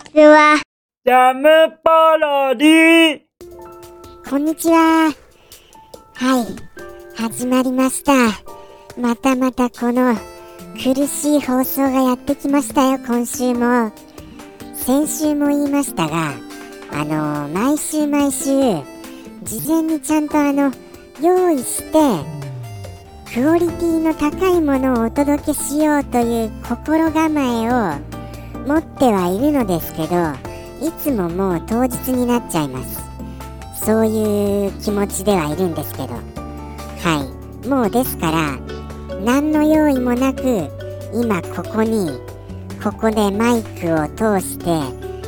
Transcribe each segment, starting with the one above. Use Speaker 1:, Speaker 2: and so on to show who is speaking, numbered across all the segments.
Speaker 1: ちは。
Speaker 2: ジャムパロディ
Speaker 3: こんにちは。はい、始まりました。またまたこの苦しい放送がやってきましたよ、今週も。先週も言いましたが、あの毎週毎週、事前にちゃんとあの、用意して、クオリティの高いものをお届けしようという心構えを持ってはいるのですけど、いつももう当日になっちゃいます。そういう気持ちではいるんですけど。はい。もうですから、何の用意もなく、今ここに、ここでマイクを通して、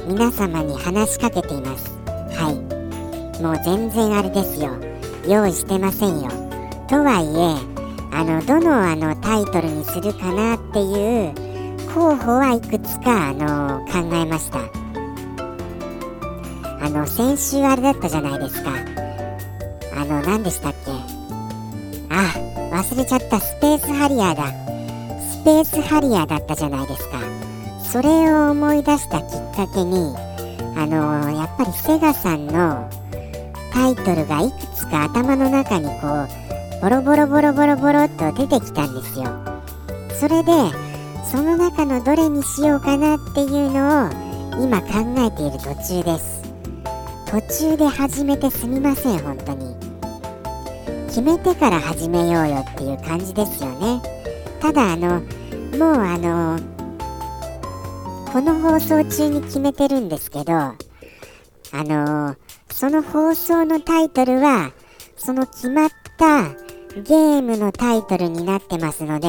Speaker 3: 皆様に話しかけています。はい。もう全然あれですよ。用意してませんよ。とはいえ、あの、どのあのタイトルにするかなっていう候補はいくつか、あの、考えました。あの、先週あれだったじゃないですか。あの、何でしたっけ？あ、忘れちゃった。スペースハリアーだ。スペースハリアーだったじゃないですか。それを思い出したきっかけに、あの、やっぱりセガさんのタイトルがいくつか頭の中にこう、ボロボロボロボロボロっと出てきたんですよ。それで、その中のどれにしようかなっていうのを今考えている途中です。途中で始めてすみません本当に決めてから始めようよっていう感じですよねただあのもうあのこの放送中に決めてるんですけどあのその放送のタイトルはその決まったゲームのタイトルになってますので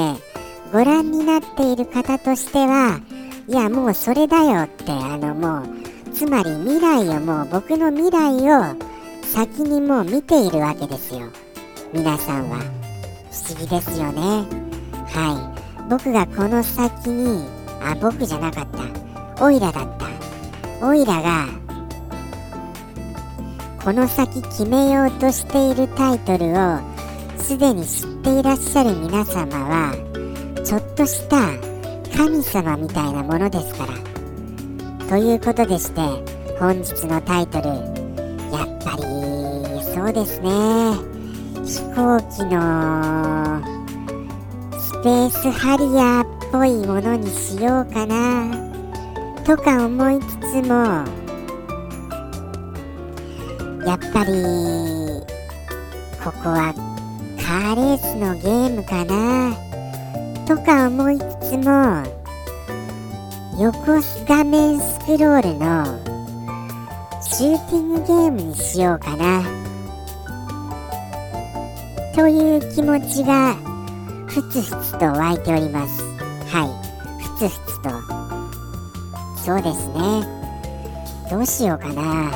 Speaker 3: ご覧になっている方としてはいやもうそれだよってあのもうつまり未来をもう僕の未来を先にもう見ているわけですよ。皆さんは。不思議ですよね。はい。僕がこの先にあ僕じゃなかった。オイラだった。オイラがこの先決めようとしているタイトルをすでに知っていらっしゃる皆様はちょっとした神様みたいなものですから。ということでして本日のタイトルやっぱりそうですね。飛行機のスペースハリアーっぽいものにしようかな。とか思いつつもやっぱりここはカーレースのゲームかな。とか思いつつも横画面スクロールのシューティングゲームにしようかな。という気持ちがふつふつと湧いております。はい。ふつふつと。そうですね。どうしようかな。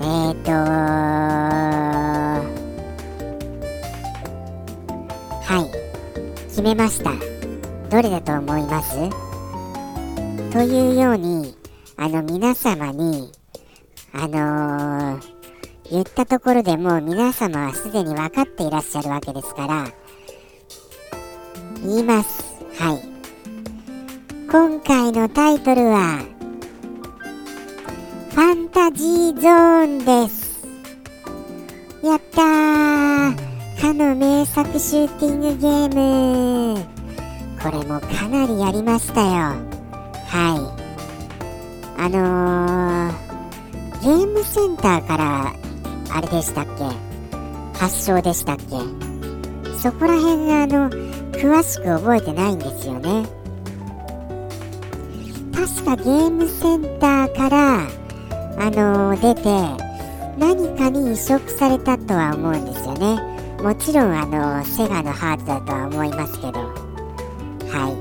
Speaker 3: えーとめましたどれだと思います？というように、あの皆様に、あのー、言ったところでもう皆様はすでに分かっていらっしゃるわけですから、言います。はい。今回のタイトルは、ファンタジーゾーンです。やったーかの名作シューティングゲーム。これもかなりやりましたよ。はい。あのー、ゲームセンターから、あれでしたっけ？発祥でしたっけ？そこら辺があの、詳しく覚えてないんですよね。確かゲームセンターから、あのー、出て、何かに移植されたとは思うんですよね。もちろんあの、セガのハートだとは思いますけど。はい。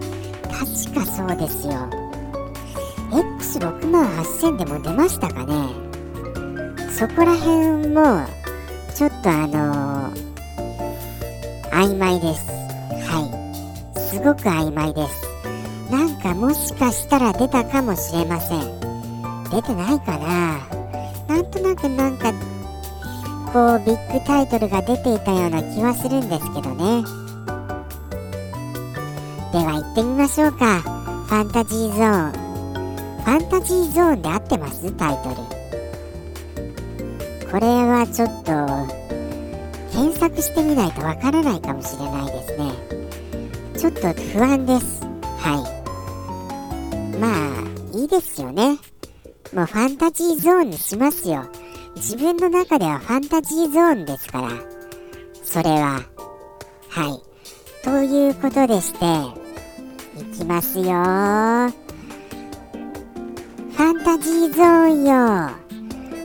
Speaker 3: 確かそうですよ。X6 万8000でも出ましたかねそこら辺もちょっとあのー、曖昧ですはいすごく曖昧ですなんかもしかしたら出たかもしれません出てないかななんとなくなんかこうビッグタイトルが出ていたような気はするんですけどね。では行ってみましょうか。ファンタジーゾーンファンタジーゾーンで合ってます？タイトル。これはちょっと検索してみないとわからないかもしれないですね。ちょっと不安です。はい。まあいいですよね。もうファンタジーゾーンにしますよ。自分の中ではファンタジーゾーンですからそれははい。ということでしていきますよ。ファンタジーゾーンよ。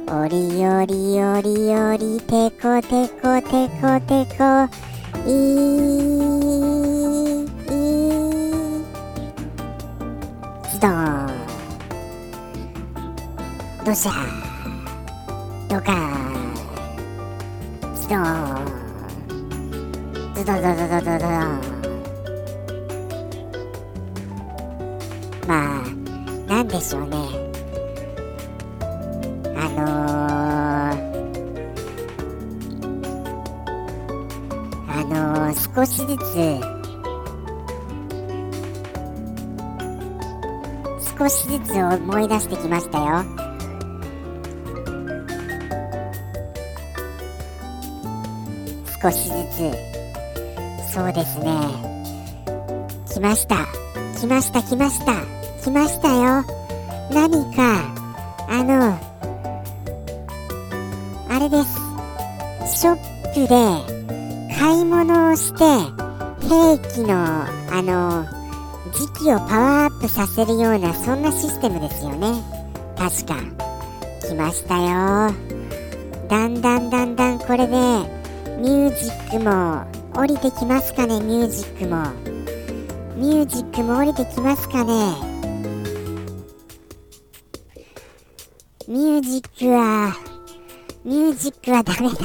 Speaker 3: おりおりおりおりてこてこてこてこ。いいいズドン。どしゃドカンズドンズドドドドドドンまあなんでしょうね。あのー、あのー、少しずつ。少しずつ思い出してきましたよ。少しずつ。そうですね。来ました。来ました来ました。来ましたよ。何かあのあれです。ショップで買い物をして兵器のあの時期をパワーアップさせるようなそんなシステムですよね。確か。来ましたよ。だんだんだんだんこれでミュージックも降りてきますかねミュージックもミュージックも降りてきますかねミュージックはミュージックはダメだ。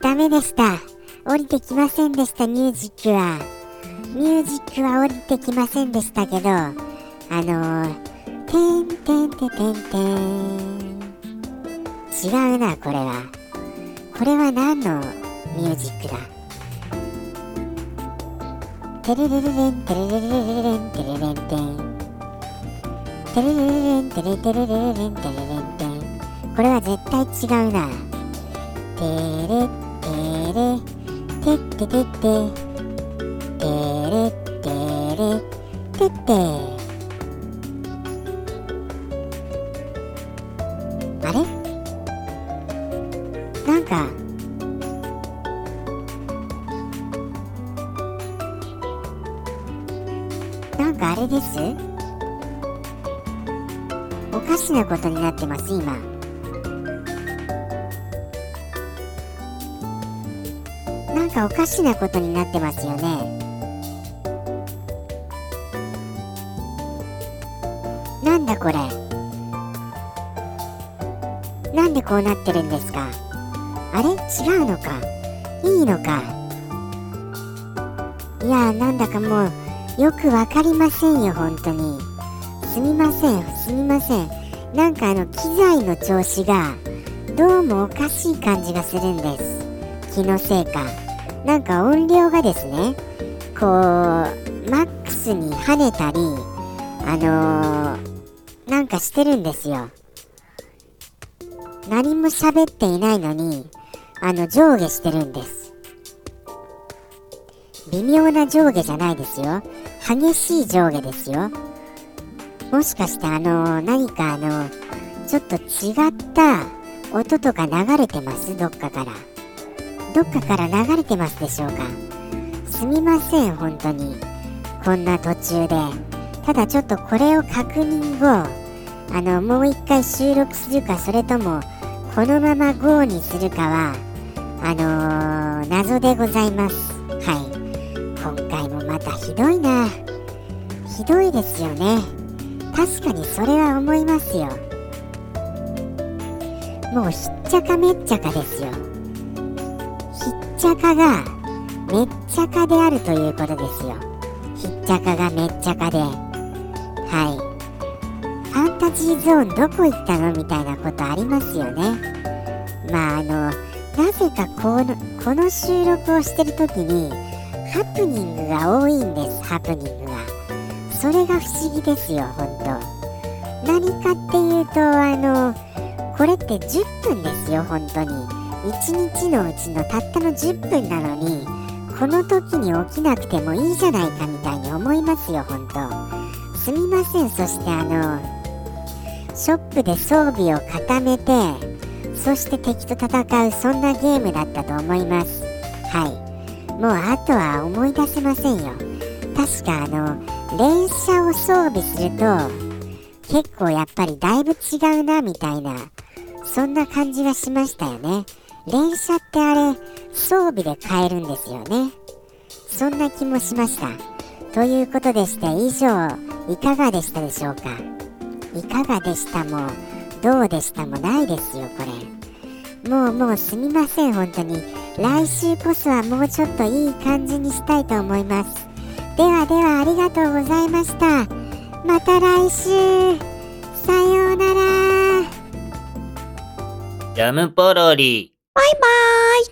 Speaker 3: ダメでした。降りてきませんでした、ミュージックは。ミュージックは降りてきませんでしたけど、あのー、てんてんててんてん。違うな、これは。これは何のミュージックだテレレレレンテレレレレレンテレレンテンテレレレレンテレテレレレレンテレレンテンこれは絶対違うな。てれてれてっててっててれてれてってれですおかしなことになってます今。なんかおかしなことになってますよね。なんだこれ？なんでこうなってるんですか？あれ？違うのか？いいのか？いやーなんだかもうよくわかりませんよ本当に。すみませんすみません。なんかあの機材の調子がどうもおかしい感じがするんです。気のせいか。なんか音量がですねこうマックスに跳ねたりあのー、なんかしてるんですよ。何も喋っていないのにあの上下してるんです。微妙な上下じゃないですよ。激しい上下ですよ。もしかしてあの、何かあのちょっと違った音とか流れてます？どっかから。どっかから流れてますでしょうか？すみません本当に。こんな途中で。ただちょっとこれを確認後あのもう一回収録するかそれともこのまま GO にするかはあのー、謎でございます。はい。今回もまたひどいひどいですよね確かにそれは思いますよもうひっちゃかめっちゃかですよひっちゃかがめっちゃかであるということですよ。ひっちゃかがめっちゃかで。はい。ファンタジーゾーンどこ行ったのみたいなことありますよね。まああの、なぜかこのこの収録をしてる時にハプニングが多いんです、ハプニング。それが不思議ですよ、ほんと。何かっていうとあのこれって10分ですよ本当に。1日のうちのたったの10分なのにこの時に起きなくてもいいじゃないかみたいに思いますよ本当。すみませんそしてあのショップで装備を固めてそして敵と戦うそんなゲームだったと思います。はい。もうあとは思い出せませんよ。確かあの連射を装備すると結構やっぱりだいぶ違うなみたいなそんな感じがしましたよね。連射ってあれ装備で買えるんですよね。そんな気もしました。ということでして以上いかがでしたでしょうか？いかがでしたもどうでしたもないですよこれ。もうもうすみません本当に。来週こそはもうちょっといい感じにしたいと思います。ではではありがとうございました。また来週。さようなら。
Speaker 2: ジャムポロリ。
Speaker 1: バイバーイ